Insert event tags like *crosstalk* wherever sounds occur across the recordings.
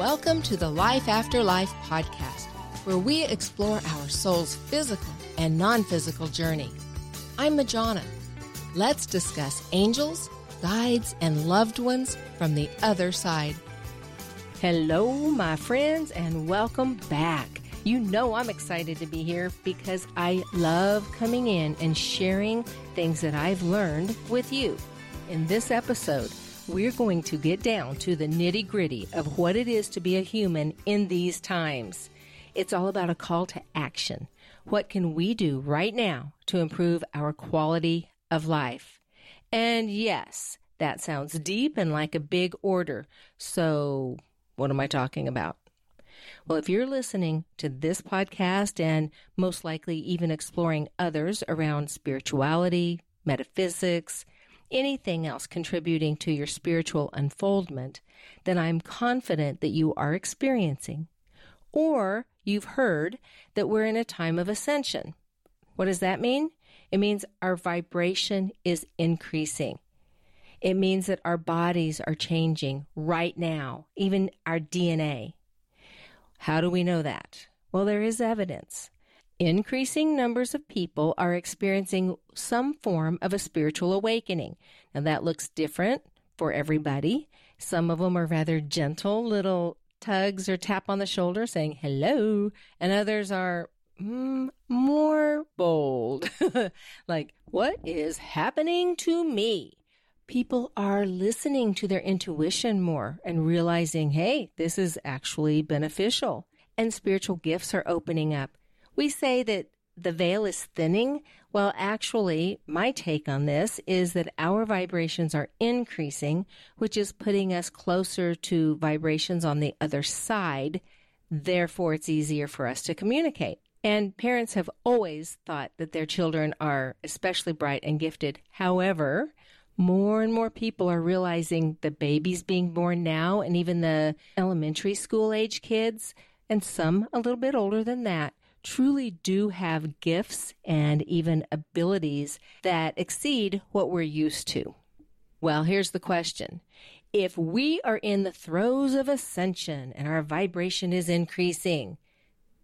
Welcome to the Life After Life podcast, where we explore our soul's physical and non physical journey. I'm Majana. Let's discuss angels, guides, and loved ones from the other side. Hello, my friends, and welcome back. You know I'm excited to be here because I love coming in and sharing things that I've learned with you. In this episode, we're going to get down to the nitty gritty of what it is to be a human in these times. It's all about a call to action. What can we do right now to improve our quality of life? And yes, that sounds deep and like a big order. So, what am I talking about? Well, if you're listening to this podcast and most likely even exploring others around spirituality, metaphysics, anything else contributing to your spiritual unfoldment, then I'm confident that you are experiencing. Or you've heard that we're in a time of ascension. What does that mean? It means our vibration is increasing. It means that our bodies are changing right now, even our DNA. How do we know that? Well, there is evidence. Increasing numbers of people are experiencing some form of a spiritual awakening. Now, that looks different for everybody. Some of them are rather gentle little tugs or tap on the shoulder saying hello, and others are mm, more bold. *laughs* like, what is happening to me? People are listening to their intuition more and realizing, hey, this is actually beneficial. And spiritual gifts are opening up. We say that the veil is thinning. Well, actually, my take on this is that our vibrations are increasing, which is putting us closer to vibrations on the other side. Therefore, it's easier for us to communicate. And parents have always thought that their children are especially bright and gifted. However, more and more people are realizing the babies being born now and even the elementary school age kids, and some a little bit older than that, truly do have gifts and even abilities that exceed what we're used to. Well, here's the question. If we are in the throes of ascension and our vibration is increasing,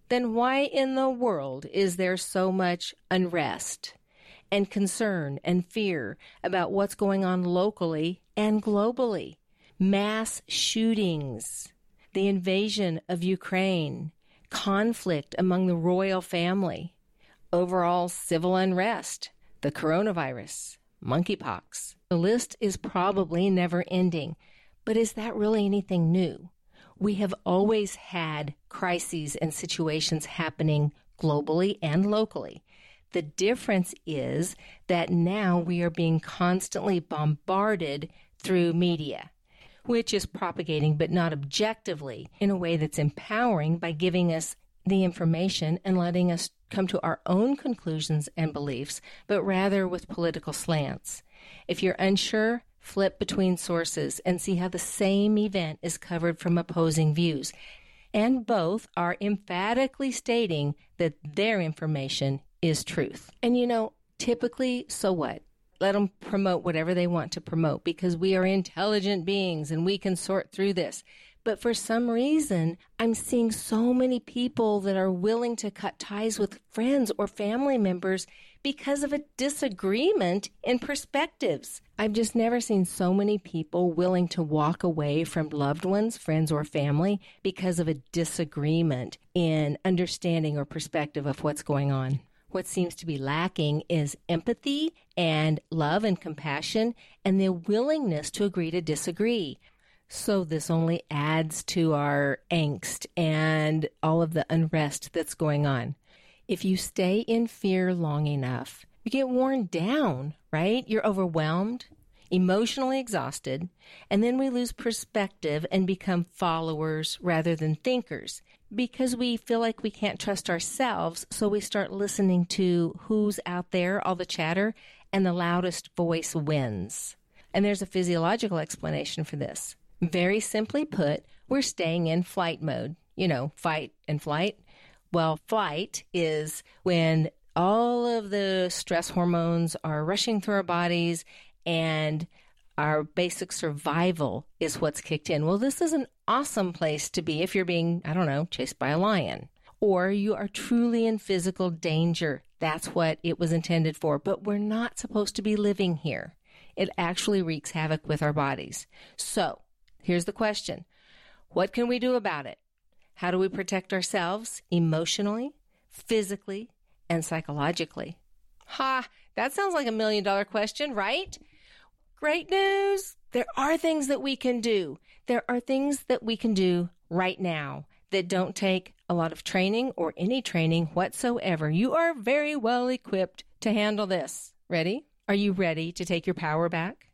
then why in the world is there so much unrest? and concern and fear about what's going on locally and globally. Mass shootings, the invasion of Ukraine, conflict among the royal family, overall civil unrest, the coronavirus, monkeypox. The list is probably never ending. But is that really anything new? We have always had crises and situations happening globally and locally. The difference is that now we are being constantly bombarded through media, which is propagating, but not objectively, in a way that's empowering by giving us the information and letting us come to our own conclusions and beliefs, but rather with political slants. If you're unsure, flip between sources and see how the same event is covered from opposing views. And both are emphatically stating that their information is truth. And you know, typically, so what? Let them promote whatever they want to promote because we are intelligent beings and we can sort through this. But for some reason, I'm seeing so many people that are willing to cut ties with friends or family members because of a disagreement in perspectives. I've just never seen so many people willing to walk away from loved ones, friends, or family because of a disagreement in understanding or perspective of what's going on. What seems to be lacking is empathy and love and compassion and the willingness to agree to disagree. So this only adds to our angst and all of the unrest that's going on. If you stay in fear long enough, you get worn down, right? You're overwhelmed, emotionally exhausted, and then we lose perspective and become followers rather than thinkers because we feel like we can't trust ourselves, so we start listening to who's out there, all the chatter, and the loudest voice wins. And there's a physiological explanation for this. Very simply put, we're staying in flight mode. You know, fight and flight. Well, flight is when all of the stress hormones are rushing through our bodies and our basic survival is what's kicked in. Well, this is an awesome place to be if you're being, I don't know, chased by a lion or you are truly in physical danger. That's what it was intended for. But we're not supposed to be living here. It actually wreaks havoc with our bodies. So here's the question. What can we do about it? How do we protect ourselves emotionally, physically, and psychologically? Ha! That sounds like a million dollar question, right? Great news! There are things that we can do. There are things that we can do right now that don't take a lot of training or any training whatsoever. You are very well equipped to handle this. Ready? Are you ready to take your power back?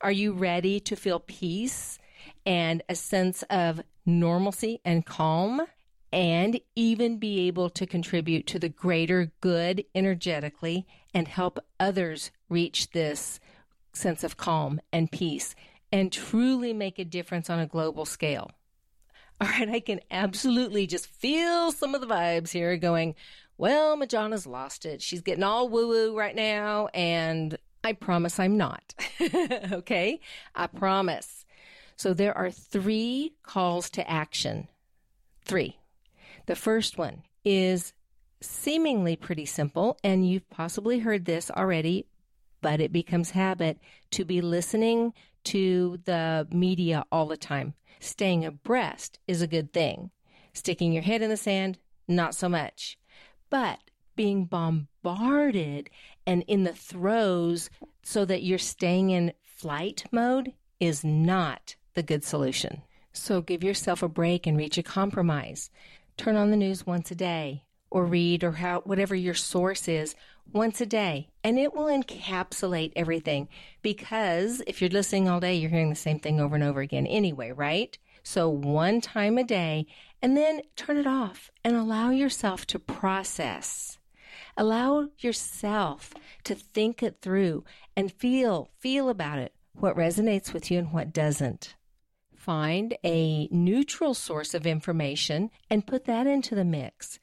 Are you ready to feel peace and a sense of normalcy and calm and even be able to contribute to the greater good energetically and help others reach this sense of calm and peace and truly make a difference on a global scale? *laughs* All right, I can absolutely just feel some of the vibes here going, well, Majana's lost it. She's getting all woo woo right now, and I promise I'm not. *laughs* okay? I promise. So there are three calls to action. Three. The first one is seemingly pretty simple, and you've possibly heard this already, but it becomes habit to be listening to the media all the time. Staying abreast is a good thing. Sticking your head in the sand, not so much. But being bombarded and in the throes so that you're staying in flight mode is not the good solution. So give yourself a break and reach a compromise. Turn on the news once a day or read or how, whatever your source is once a day. And it will encapsulate everything because if you're listening all day, you're hearing the same thing over and over again anyway, right? So one time a day and then turn it off and allow yourself to process. Allow yourself to think it through and feel, feel about it, what resonates with you and what doesn't. Find a neutral source of information and put that into the mix.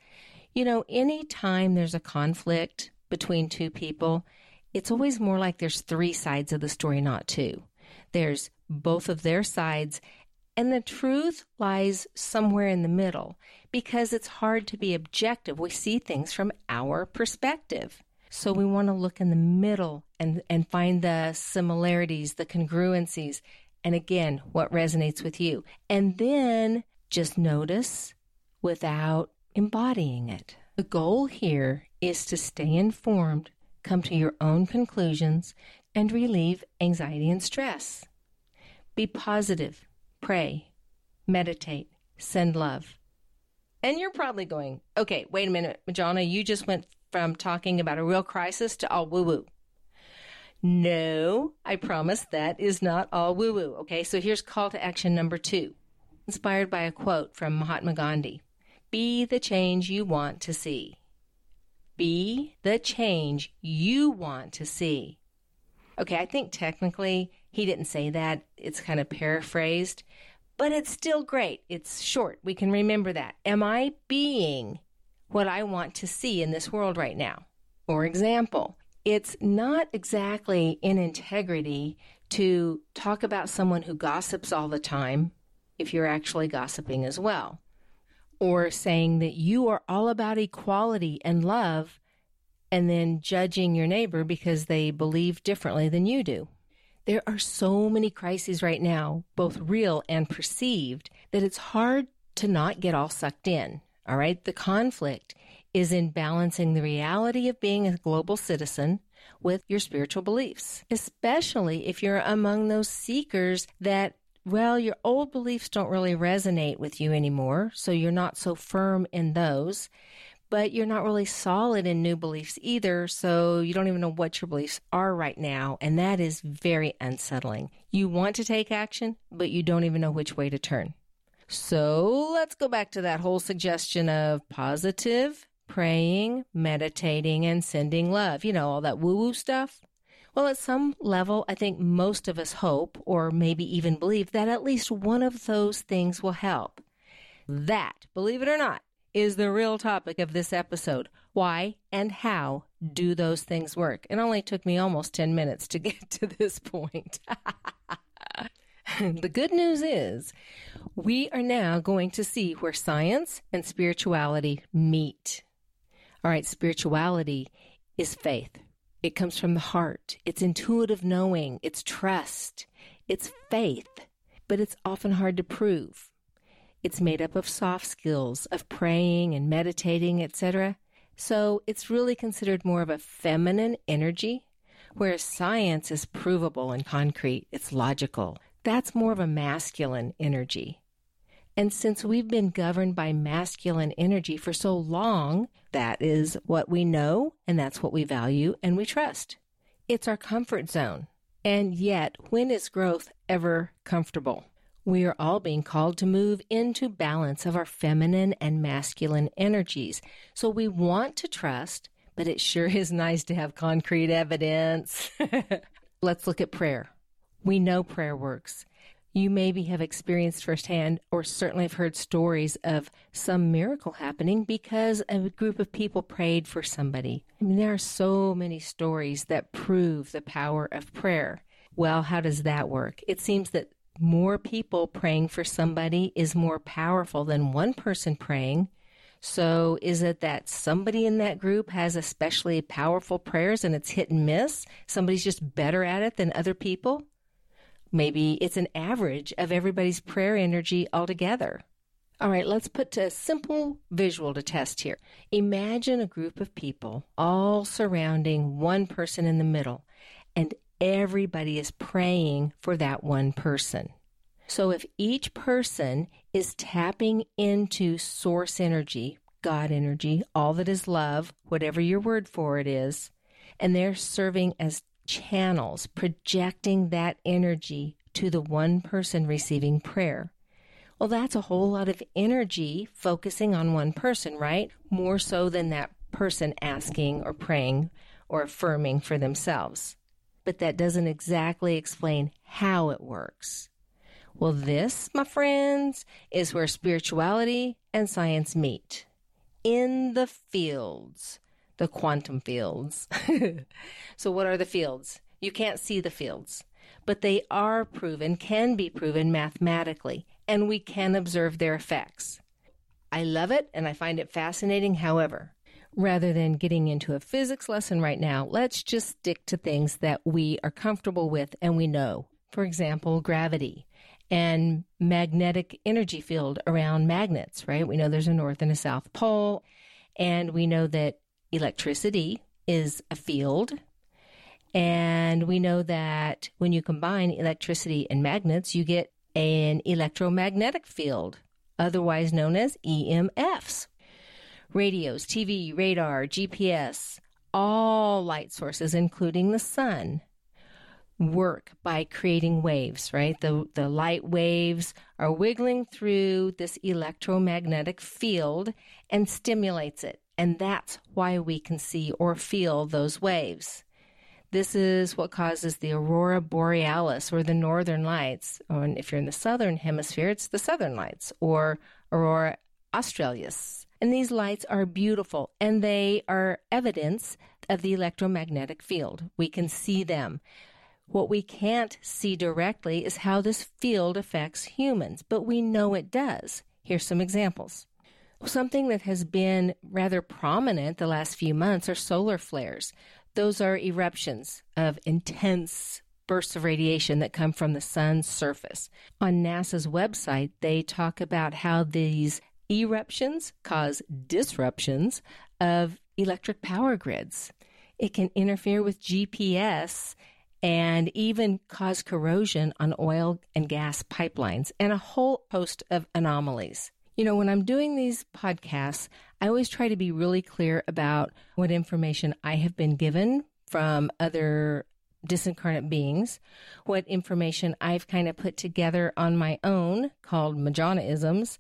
You know, anytime there's a conflict between two people, it's always more like there's three sides of the story, not two. There's both of their sides, and the truth lies somewhere in the middle because it's hard to be objective. We see things from our perspective. So we want to look in the middle and, and find the similarities, the congruencies, and again, what resonates with you. And then just notice without embodying it. The goal here is to stay informed, come to your own conclusions, and relieve anxiety and stress. Be positive, pray, meditate, send love. And you're probably going, okay, wait a minute, Majana, you just went from talking about a real crisis to all woo woo. No, I promise that is not all woo woo. Okay, so here's call to action number two, inspired by a quote from Mahatma Gandhi. Be the change you want to see. Be the change you want to see. Okay, I think technically he didn't say that. It's kind of paraphrased, but it's still great. It's short. We can remember that. Am I being what I want to see in this world right now? For example, it's not exactly in integrity to talk about someone who gossips all the time if you're actually gossiping as well or saying that you are all about equality and love and then judging your neighbor because they believe differently than you do. There are so many crises right now, both real and perceived, that it's hard to not get all sucked in. All right. The conflict is in balancing the reality of being a global citizen with your spiritual beliefs, especially if you're among those seekers that well, your old beliefs don't really resonate with you anymore, so you're not so firm in those. But you're not really solid in new beliefs either, so you don't even know what your beliefs are right now, and that is very unsettling. You want to take action, but you don't even know which way to turn. So let's go back to that whole suggestion of positive, praying, meditating, and sending love. You know, all that woo woo stuff. Well, at some level, I think most of us hope, or maybe even believe, that at least one of those things will help. That, believe it or not, is the real topic of this episode. why, and how do those things work. It only took me almost 10 minutes to *laughs* get to this point. *laughs* the good news is we are now going to see where science and spirituality meet. All right, spirituality is faith. It comes from the heart. It's intuitive knowing. It's trust. It's faith, but it's often hard to prove. It's made up of soft skills of praying and meditating, etc. So it's really considered more of a feminine energy, whereas science is provable and concrete. It's logical. That's more of a masculine energy. And since we've been governed by masculine energy for so long, that is what we know and that's what we value and we trust. It's our comfort zone. And yet, when is growth ever comfortable? We are all being called to move into balance of our feminine and masculine energies. So we want to trust, but it sure is nice to have concrete evidence. *laughs* Let's look at prayer. We know prayer works. You maybe have experienced firsthand, or certainly have heard stories of some miracle happening because a group of people prayed for somebody. I mean, there are so many stories that prove the power of prayer. Well, how does that work? It seems that more people praying for somebody is more powerful than one person praying. So is it that somebody in that group has especially powerful prayers and it's hit and miss? Somebody's just better at it than other people? Maybe it's an average of everybody's prayer energy altogether. All right, let's put a simple visual to test here. Imagine a group of people all surrounding one person in the middle, and everybody is praying for that one person. So if each person is tapping into source energy, God energy, all that is love, whatever your word for it is, and they're serving as channels projecting that energy to the one person receiving prayer. Well, that's a whole lot of energy focusing on one person, right? More so than that person asking or praying or affirming for themselves. But that doesn't exactly explain how it works. Well, this, my friends, is where spirituality and science meet. In the fields the quantum fields. *laughs* so, what are the fields? You can't see the fields, but they are proven, can be proven mathematically, and we can observe their effects. I love it and I find it fascinating. However, rather than getting into a physics lesson right now, let's just stick to things that we are comfortable with and we know. For example, gravity and magnetic energy field around magnets, right? We know there's a north and a south pole, and we know that electricity is a field. And we know that when you combine electricity and magnets, you get an electromagnetic field, otherwise known as EMFs. Radios, TV, radar, GPS, all light sources, including the sun, work by creating waves, right? The, the light waves are wiggling through this electromagnetic field and stimulates it. And that's why we can see or feel those waves. This is what causes the aurora borealis or the northern lights. Oh, or if you're in the southern hemisphere, it's the southern lights or aurora australis. And these lights are beautiful and they are evidence of the electromagnetic field. We can see them. What we can't see directly is how this field affects humans, but we know it does. Here's some examples. Something that has been rather prominent the last few months are solar flares. Those are eruptions of intense bursts of radiation that come from the sun's surface. On NASA's website, they talk about how these eruptions cause disruptions of electric power grids. It can interfere with GPS and even cause corrosion on oil and gas pipelines and a whole host of anomalies. You know, when I'm doing these podcasts, I always try to be really clear about what information I have been given from other disincarnate beings, what information I've kind of put together on my own called Majanaisms.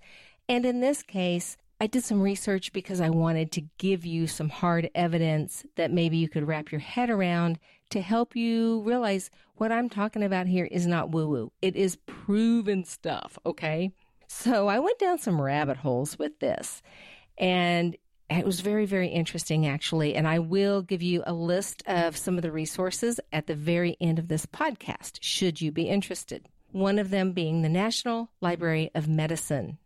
And in this case, I did some research because I wanted to give you some hard evidence that maybe you could wrap your head around to help you realize what I'm talking about here is not woo woo. It is proven stuff, okay? So I went down some rabbit holes with this. And It was very, very interesting, actually. And I will give you a list of some of the resources at the very end of this podcast, should you be interested. One of them being the National Library of Medicine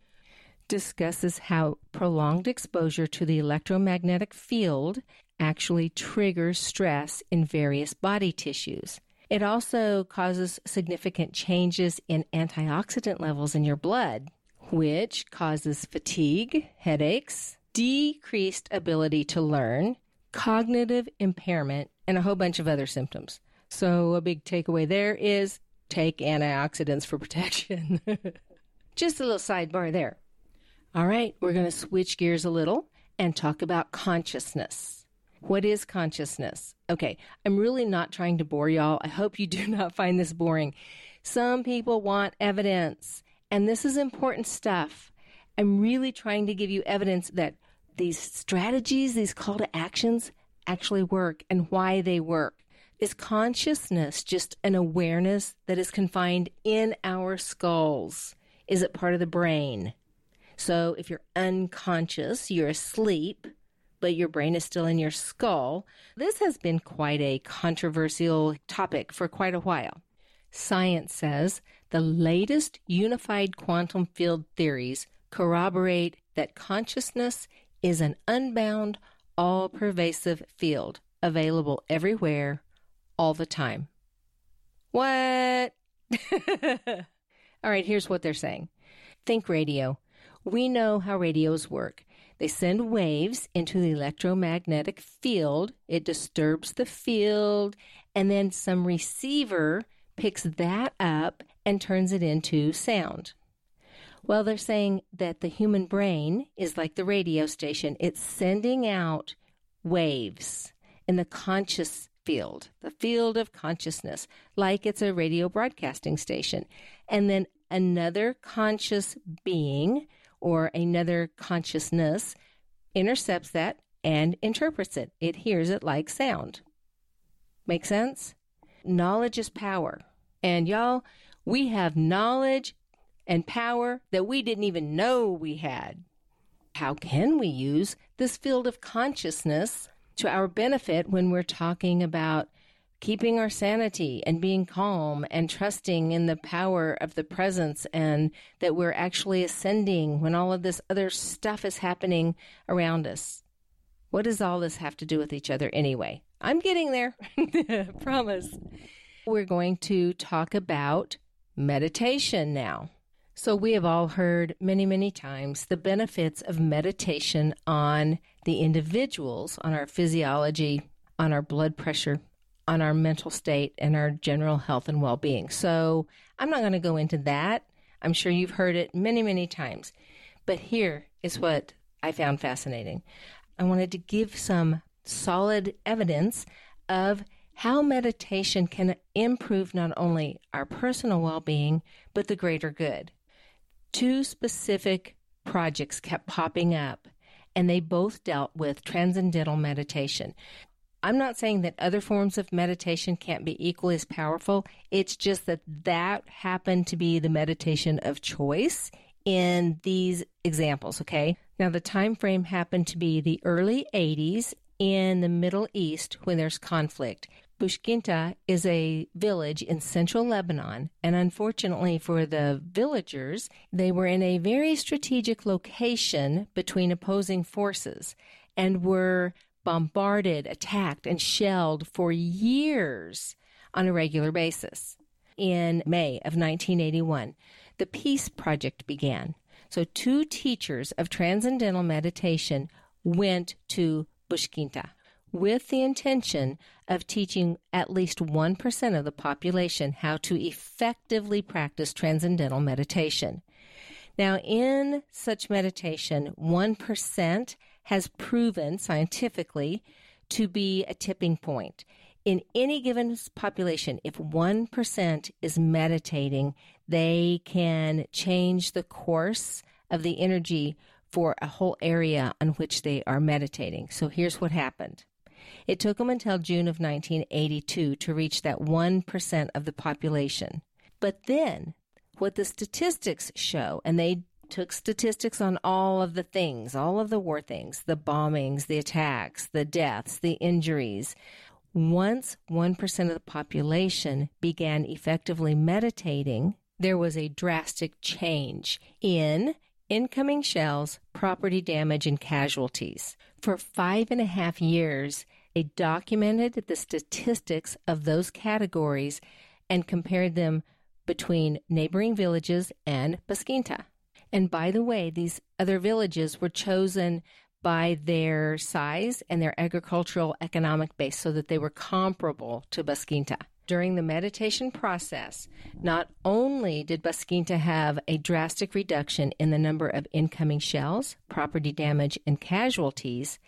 discusses how prolonged exposure to the electromagnetic field actually triggers stress in various body tissues. It also causes significant changes in antioxidant levels in your blood, which causes fatigue, headaches, decreased ability to learn, cognitive impairment, and a whole bunch of other symptoms. So, a big takeaway there is take antioxidants for *laughs* protection. Just a little sidebar there. All right, we're going to switch gears a little and talk about consciousness. What is consciousness? Okay, I'm really not trying to bore y'all. I hope you *laughs* do not find this boring. Some people want evidence, and this is important stuff. I'm really trying to give you evidence that these strategies, these call to actions actually work and why they work. Is consciousness just an awareness that is confined in our skulls? Is it part of the brain? So if you're unconscious, you're asleep, but your brain is still in your skull. This has been quite a controversial topic for quite a while. Science says the latest unified quantum field theories corroborate that consciousness is an unbound, all pervasive field available everywhere, all the time. What? *laughs* all right, here's what they're saying. Think radio. We know how radios work. They send waves into the electromagnetic field. It disturbs the field, and then some receiver picks that up and turns it into sound. Well, they're saying that the human brain is like the radio station. It's sending out waves in the conscious field, the field of consciousness, like it's a radio broadcasting station. And then another conscious being or another consciousness intercepts that and interprets it. It hears it like sound. Make sense? Knowledge is power. And y'all, we have knowledge and power that we didn't even know we had. How can we use this field of consciousness to our benefit when we're talking about keeping our sanity and being calm and trusting in the power of the presence and that we're actually ascending when all of this other stuff is happening around us. What does all this have to do with each other anyway? I'm getting there. *laughs* Promise. We're going to talk about meditation now. So, we have all heard many, many times the benefits of meditation on the individuals, on our physiology, on our blood pressure, on our mental state and our general health and well being. So I'm not going to go into that. I'm sure you've heard it many, many times. But here is what I found fascinating. I wanted to give some solid evidence of how meditation can improve not only our personal well being, but the greater good. Two specific projects kept popping up, and they both dealt with transcendental meditation. I'm not saying that other forms of meditation can't be equally as powerful. It's just that that happened to be the meditation of choice in these examples, okay? Now the time frame happened to be the early 80s in the Middle East when there's conflict. Baskinta is a village in central Lebanon, and unfortunately for the villagers, they were in a very strategic location between opposing forces and were bombarded, attacked, and shelled for years on a regular basis. In May of 1981, the Peace Project began. So, two teachers of transcendental meditation went to Baskinta with the intention of teaching at least 1% of the population how to effectively practice transcendental meditation. Now, in such meditation, 1% has proven scientifically to be a tipping point. In any given population, if 1% is meditating, they can change the course of the energy for a whole area on which they are meditating. So here's what happened. It took them until June of 1982 to reach that 1% of the population. But then, what the statistics show, and they took statistics on all of the things, all of the war things, the bombings, the attacks, the deaths, the injuries. Once 1% of the population began effectively meditating, there was a drastic change in incoming shells, property damage, and casualties. For five and a half years, they documented the statistics of those categories and compared them between neighboring villages and Baskinta. And by the way, these other villages were chosen by their size and their agricultural economic base so that they were comparable to Baskinta. During the meditation process, not only did Baskinta have a drastic reduction in the number of incoming shells, property damage, and casualties,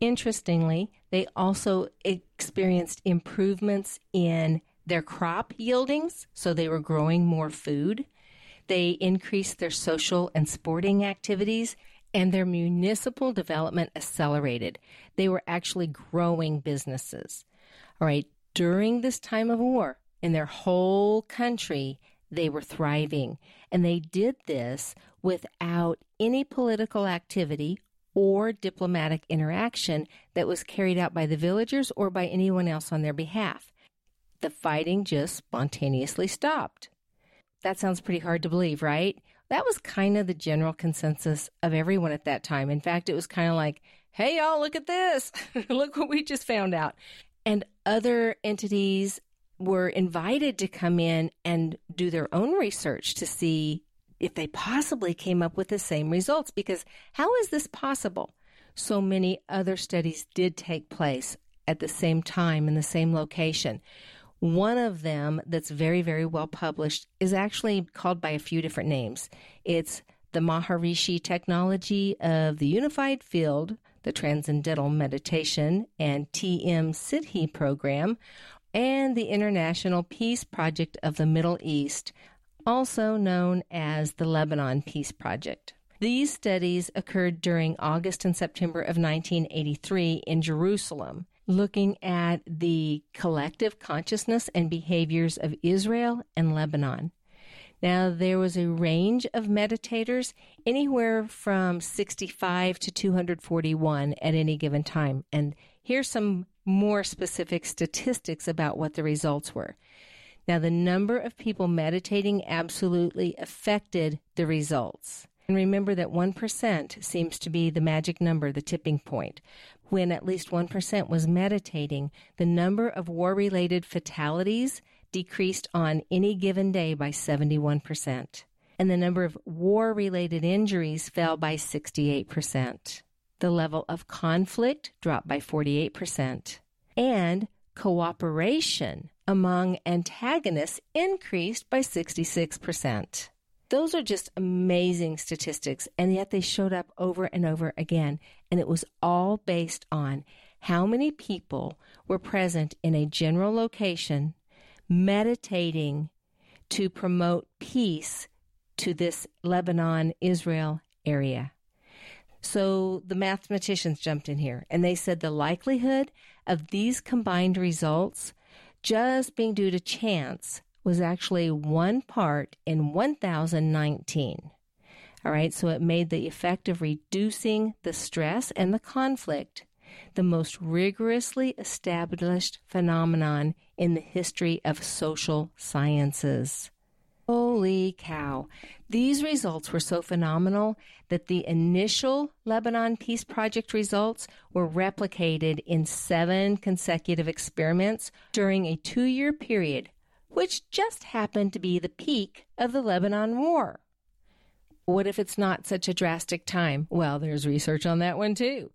interestingly, they also experienced improvements in their crop yieldings, so they were growing more food. They increased their social and sporting activities, and their municipal development accelerated. They were actually growing businesses. All right, during this time of war, in their whole country, they were thriving. And they did this without any political activity or diplomatic interaction that was carried out by the villagers or by anyone else on their behalf. The fighting just spontaneously stopped. That sounds pretty hard to believe, right? That was kind of the general consensus of everyone at that time. In fact, it was kind of like, hey, y'all, look at this. *laughs* look what we just found out. And other entities were invited to come in and do their own research to see if they possibly came up with the same results. Because how is this possible? So many other studies did take place at the same time in the same location. One of them that's very, very well published is actually called by a few different names. It's the Maharishi technology of the unified field, the Transcendental Meditation and TM Siddhi program, and the International Peace Project of the Middle East, also known as the Lebanon Peace Project. These studies occurred during August and September of 1983 in Jerusalem looking at the collective consciousness and behaviors of Israel and Lebanon. Now, there was a range of meditators, anywhere from 65 to 241 at any given time. And here's some more specific statistics about what the results were. Now, the number of people meditating absolutely affected the results. And remember that 1% seems to be the magic number, the tipping point when at least 1% was meditating, the number of war related fatalities decreased on any given day by 71%, and the number of war related injuries fell by 68%. The level of conflict dropped by 48%, and cooperation among antagonists increased by 66%. Those are just amazing statistics, and yet they showed up over and over again. And it was all based on how many people were present in a general location meditating to promote peace to this Lebanon Israel area. So the mathematicians jumped in here and they said the likelihood of these combined results just being due to chance was actually one part in 1019. All right, so it made the effect of reducing the stress and the conflict the most rigorously established phenomenon in the history of social sciences. Holy cow. These results were so phenomenal that the initial Lebanon Peace Project results were replicated in seven consecutive experiments during a two year period which just happened to be the peak of the Lebanon War. What if it's not such a drastic time? Well, there's research on that one too.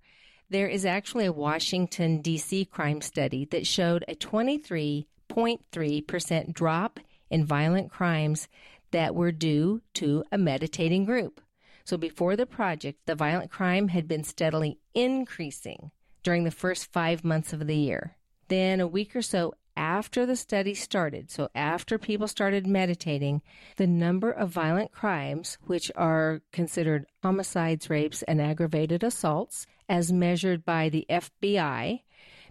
There is actually a Washington, D.C. crime study that showed a 23.3% drop in violent crimes that were due to a meditating group. So before the project, the violent crime had been steadily increasing during the first five months of the year. Then a week or so after the study started, so after people started meditating, the number of violent crimes, which are considered homicides, rapes, and aggravated assaults, as measured by the FBI,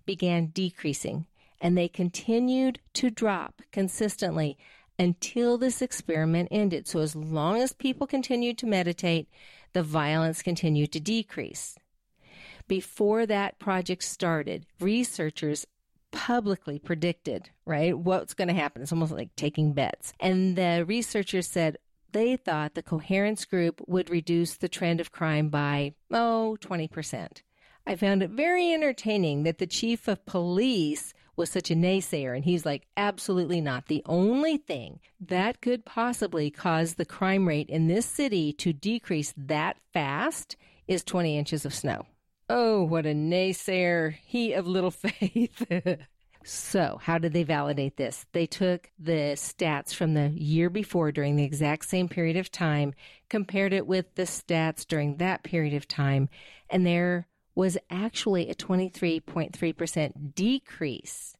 began decreasing. And they continued to drop consistently until this experiment ended. So as long as people continued to meditate, the violence continued to decrease. Before that project started, researchers publicly predicted, right, what's going to happen. It's almost like taking bets. And the researchers said they thought the coherence group would reduce the trend of crime by, oh, 20%. I found it very entertaining that the chief of police was such a naysayer and he's like, absolutely not. The only thing that could possibly cause the crime rate in this city to decrease that fast is 20 inches of snow. Oh, what a naysayer, he of little *laughs* faith. so, how did they validate this? They took the stats from the year before during the exact same period of time, compared it with the stats during that period of time, and there was actually a 23.3% decrease.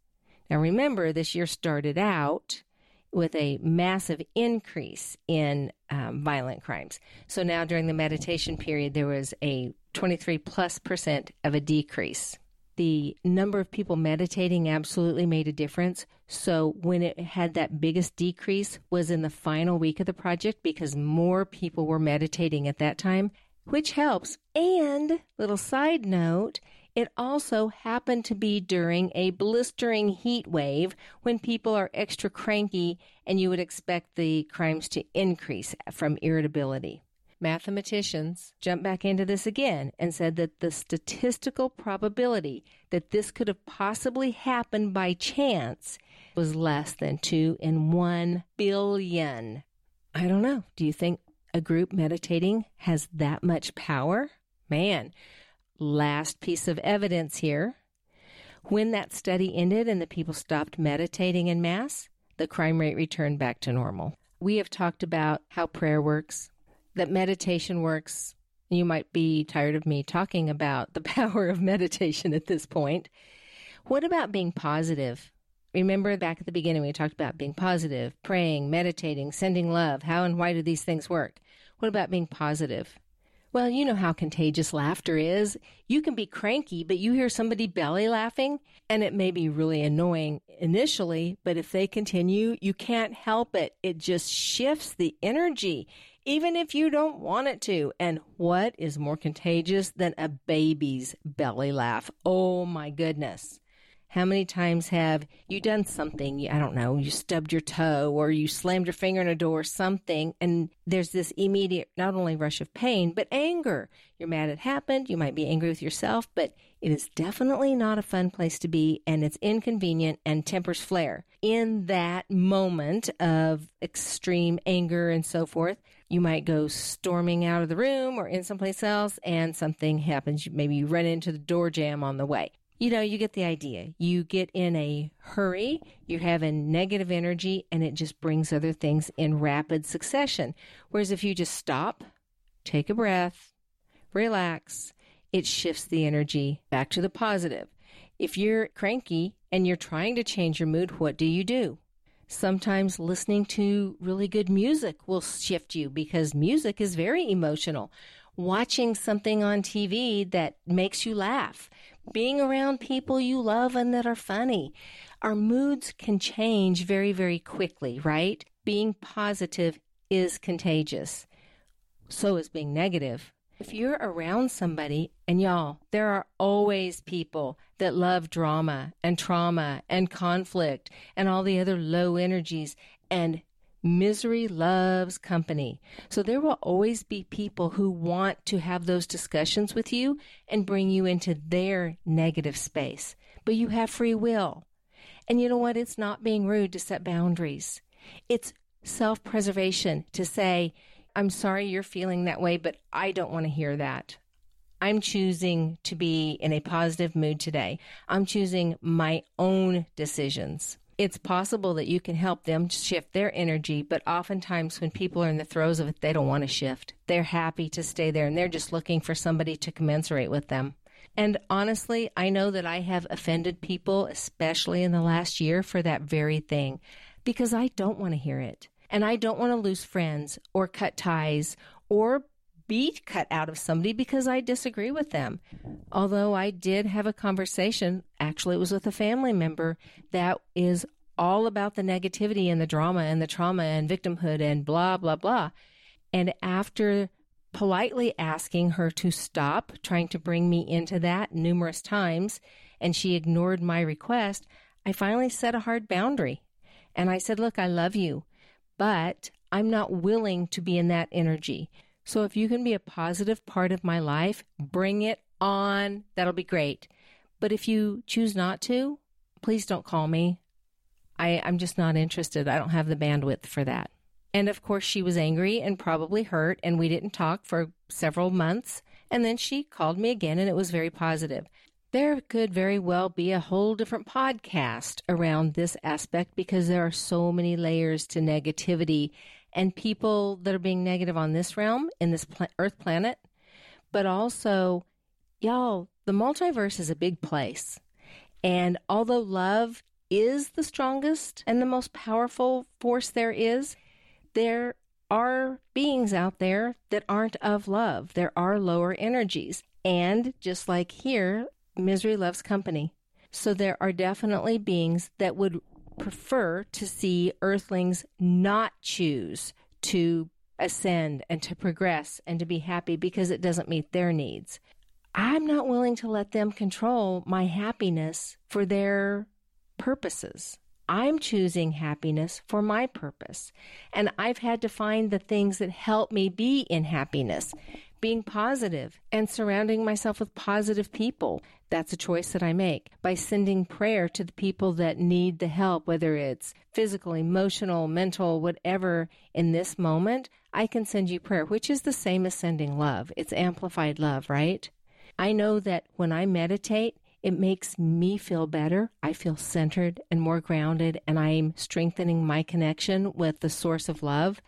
Now remember, this year started out with a massive increase in um, violent crimes. So now during the meditation period, there was a 23 plus percent of a decrease. The number of people meditating absolutely made a difference. So when it had that biggest decrease was in the final week of the project because more people were meditating at that time which helps. And, little side note, it also happened to be during a blistering heat wave when people are extra cranky and you would expect the crimes to increase from irritability. Mathematicians jumped back into this again and said that the statistical probability that this could have possibly happened by chance was less than 2 in 1 billion. I don't know. Do you think a group meditating has that much power? Man, last piece of evidence here. When that study ended and the people stopped meditating in Mass, the crime rate returned back to normal. We have talked about how prayer works, that meditation works. You might be tired of me talking about the *laughs* power of meditation at this point. What about being positive? Remember back at the beginning, we talked about being positive, praying, meditating, sending love. How and why do these things work? What about being positive? Well, you know how contagious laughter is. You can be cranky, but you hear somebody belly laughing, and it may be really annoying initially, but if they continue, you can't help it. It just shifts the energy, even if you don't want it to. And what is more contagious than a baby's belly laugh? Oh my goodness. How many times have you done something? I don't know, you stubbed your toe or you slammed your finger in a door, something, and there's this immediate, not only rush of pain, but anger. You're mad it happened. You might be angry with yourself, but it is definitely not a fun place to be and it's inconvenient and tempers flare. In that moment of extreme anger and so forth, you might go storming out of the room or in someplace else and something happens. Maybe you run into the door jamb on the way you know, you get the idea. You get in a hurry, you're having negative energy, and it just brings other things in rapid succession. Whereas if you just stop, take a breath, relax, it shifts the energy back to the positive. If you're cranky and you're trying to change your mood, what do you do? Sometimes listening to really good music will shift you because music is very emotional watching something on TV that makes you laugh, being around people you love and that are funny. Our moods can change very, very quickly, right? Being positive is contagious. So is being negative. If you're around somebody, and y'all, there are always people that love drama and trauma and conflict and all the other low energies, and Misery loves company. So there will always be people who want to have those discussions with you and bring you into their negative space. But you have free will. And you know what? It's not being rude to set boundaries. It's self preservation to say, I'm sorry you're feeling that way, but I don't want to hear that. I'm choosing to be in a positive mood today. I'm choosing my own decisions it's possible that you can help them shift their energy, but oftentimes when people are in the throes of it, they don't want to shift. They're happy to stay there and they're just looking for somebody to commensurate with them. And honestly, I know that I have offended people, especially in the last year, for that very thing, because I don't want to hear it. And I don't want to lose friends or cut ties or be cut out of somebody because I disagree with them. Although I did have a conversation, actually, it was with a family member that is all about the negativity and the drama and the trauma and victimhood and blah, blah, blah. And after politely asking her to stop trying to bring me into that numerous times, and she ignored my request, I finally set a hard boundary. And I said, Look, I love you, but I'm not willing to be in that energy. So if you can be a positive part of my life, bring it on. That'll be great. But if you choose not to, please don't call me. I, I'm just not interested. I don't have the bandwidth for that. And of course, she was angry and probably hurt, and we didn't talk for several months. And then she called me again, and it was very positive. There could very well be a whole different podcast around this aspect because there are so many layers to negativity and people that are being negative on this realm, in this pl- Earth planet. But also, y'all, the multiverse is a big place. And although love is the strongest and the most powerful force there is, there are beings out there that aren't of love. There are lower energies. And just like here, misery loves company. So there are definitely beings that would prefer to see earthlings not choose to ascend and to progress and to be happy because it doesn't meet their needs. I'm not willing to let them control my happiness for their purposes. I'm choosing happiness for my purpose. And I've had to find the things that help me be in happiness, being positive and surrounding myself with positive people. That's a choice that I make by sending prayer to the people that need the help, whether it's physical, emotional, mental, whatever. In this moment, I can send you prayer, which is the same as sending love. It's amplified love, right? I know that when I meditate, it makes me feel better. I feel centered and more grounded, and I'm strengthening my connection with the source of love.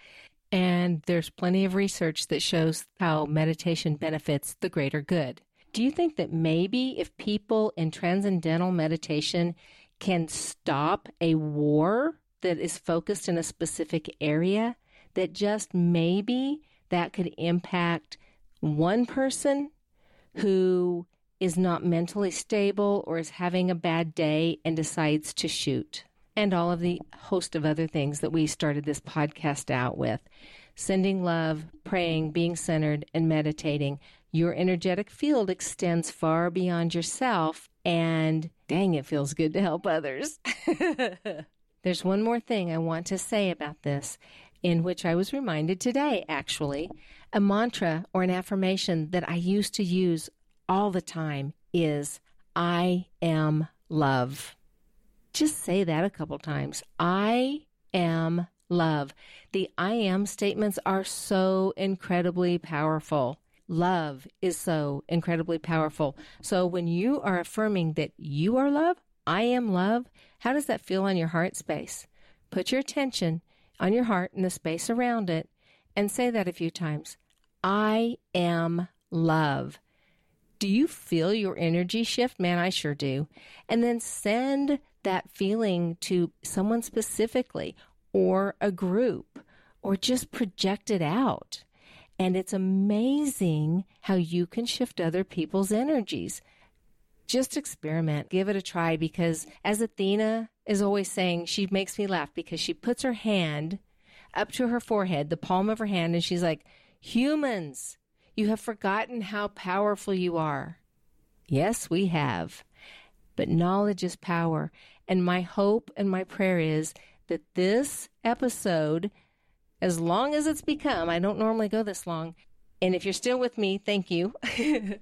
And there's plenty of research that shows how meditation benefits the greater good. Do you think that maybe if people in transcendental meditation can stop a war that is focused in a specific area, that just maybe that could impact one person who is not mentally stable or is having a bad day and decides to shoot. And all of the host of other things that we started this podcast out with sending love, praying, being centered, and meditating. Your energetic field extends far beyond yourself, and dang, it feels good to help others. *laughs* There's one more thing I want to say about this, in which I was reminded today, actually. A mantra or an affirmation that I used to use all the time is I am love. Just say that a couple times. I am love. The I am statements are so incredibly powerful. Love is so incredibly powerful. So when you are affirming that you are love, I am love, how does that feel on your heart space? Put your attention on your heart and the space around it and say that a few times. I am love. Do you feel your energy shift? Man, I sure do. And then send that feeling to someone specifically or a group or just project it out. And it's amazing how you can shift other people's energies. Just experiment, give it a try because as Athena is always saying, she makes me laugh because she puts her hand up to her forehead, the palm of her hand, and she's like, humans, you have forgotten how powerful you are. Yes, we have. But knowledge is power. And my hope and my prayer is that this episode, as long as it's become, I don't normally go this long, and if you're still with me, thank you, *laughs*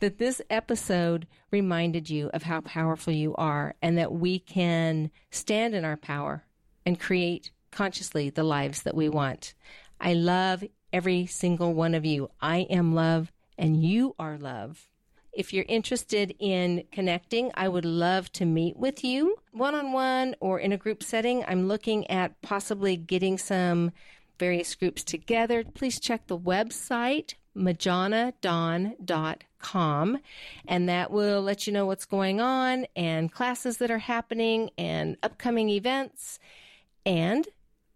that this episode reminded you of how powerful you are and that we can stand in our power and create consciously the lives that we want. I love every single one of you. I am love and you are love. If you're interested in connecting, I would love to meet with you one on one or in a group setting. I'm looking at possibly getting some various groups together. Please check the website, majanadawn.com, and that will let you know what's going on and classes that are happening and upcoming events. And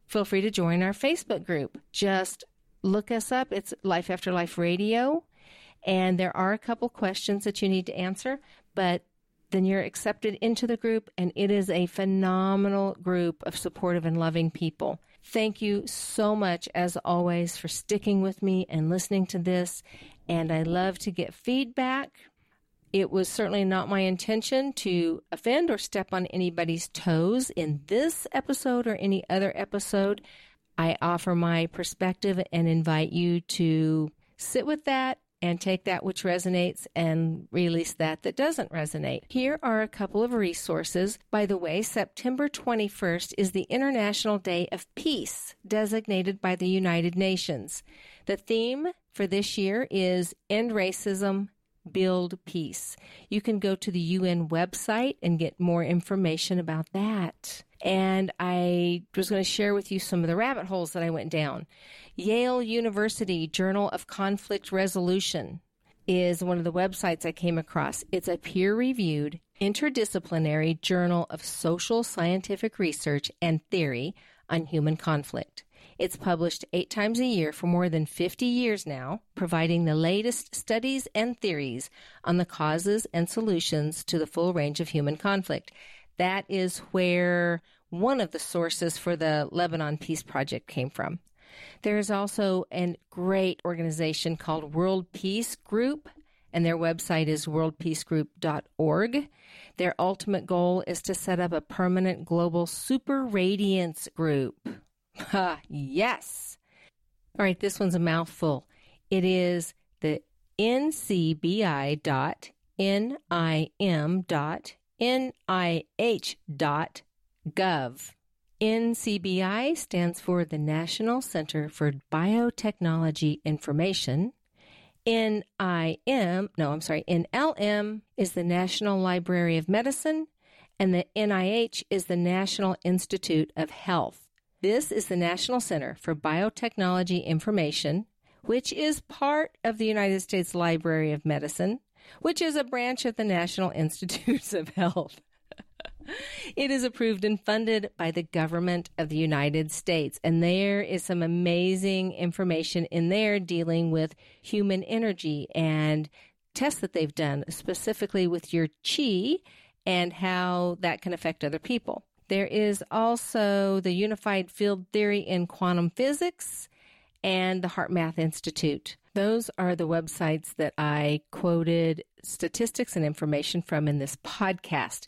feel free to join our Facebook group. Just look us up. It's Life After Life Radio. And there are a couple questions that you need to answer, but then you're accepted into the group, and it is a phenomenal group of supportive and loving people. Thank you so much, as always, for sticking with me and listening to this. And I love to get feedback. It was certainly not my intention to offend or step on anybody's toes in this episode or any other episode. I offer my perspective and invite you to sit with that and take that which resonates and release that that doesn't resonate. Here are a couple of resources. By the way, September 21st is the International Day of Peace, designated by the United Nations. The theme for this year is End Racism, Build Peace. You can go to the UN website and get more information about that. And I was going to share with you some of the rabbit holes that I went down. Yale University Journal of Conflict Resolution is one of the websites I came across. It's a peer reviewed, interdisciplinary journal of social scientific research and theory on human conflict. It's published eight times a year for more than 50 years now, providing the latest studies and theories on the causes and solutions to the full range of human conflict. That is where one of the sources for the Lebanon Peace Project came from. There is also a great organization called World Peace Group, and their website is worldpeacegroup.org. Their ultimate goal is to set up a permanent global super radiance group. Ha, *laughs* ah, yes. All right, this one's a mouthful. It is the ncbi.nim.nih.gov. NCBI stands for the National Center for Biotechnology Information. NIM, no, I'm sorry, NLM is the National Library of Medicine, and the NIH is the National Institute of Health. This is the National Center for Biotechnology Information, which is part of the United States Library of Medicine, which is a branch of the National *laughs* Institutes of Health. it is approved and funded by the government of the United States. And there is some amazing information in there dealing with human energy and tests that they've done specifically with your chi and how that can affect other people. There is also the Unified Field Theory in Quantum Physics and the HeartMath Institute. Those are the websites that I quoted statistics and information from in this podcast.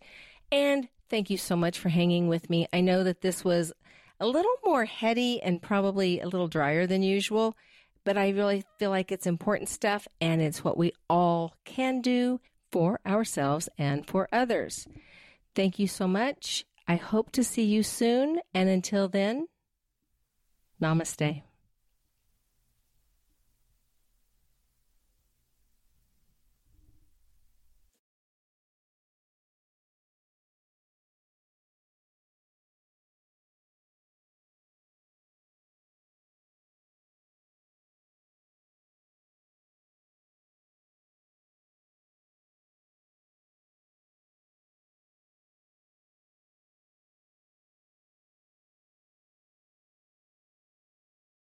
And thank you so much for hanging with me. I know that this was a little more heady and probably a little drier than usual, but I really feel like it's important stuff and it's what we all can do for ourselves and for others. Thank you so much. I hope to see you soon. And until then, namaste.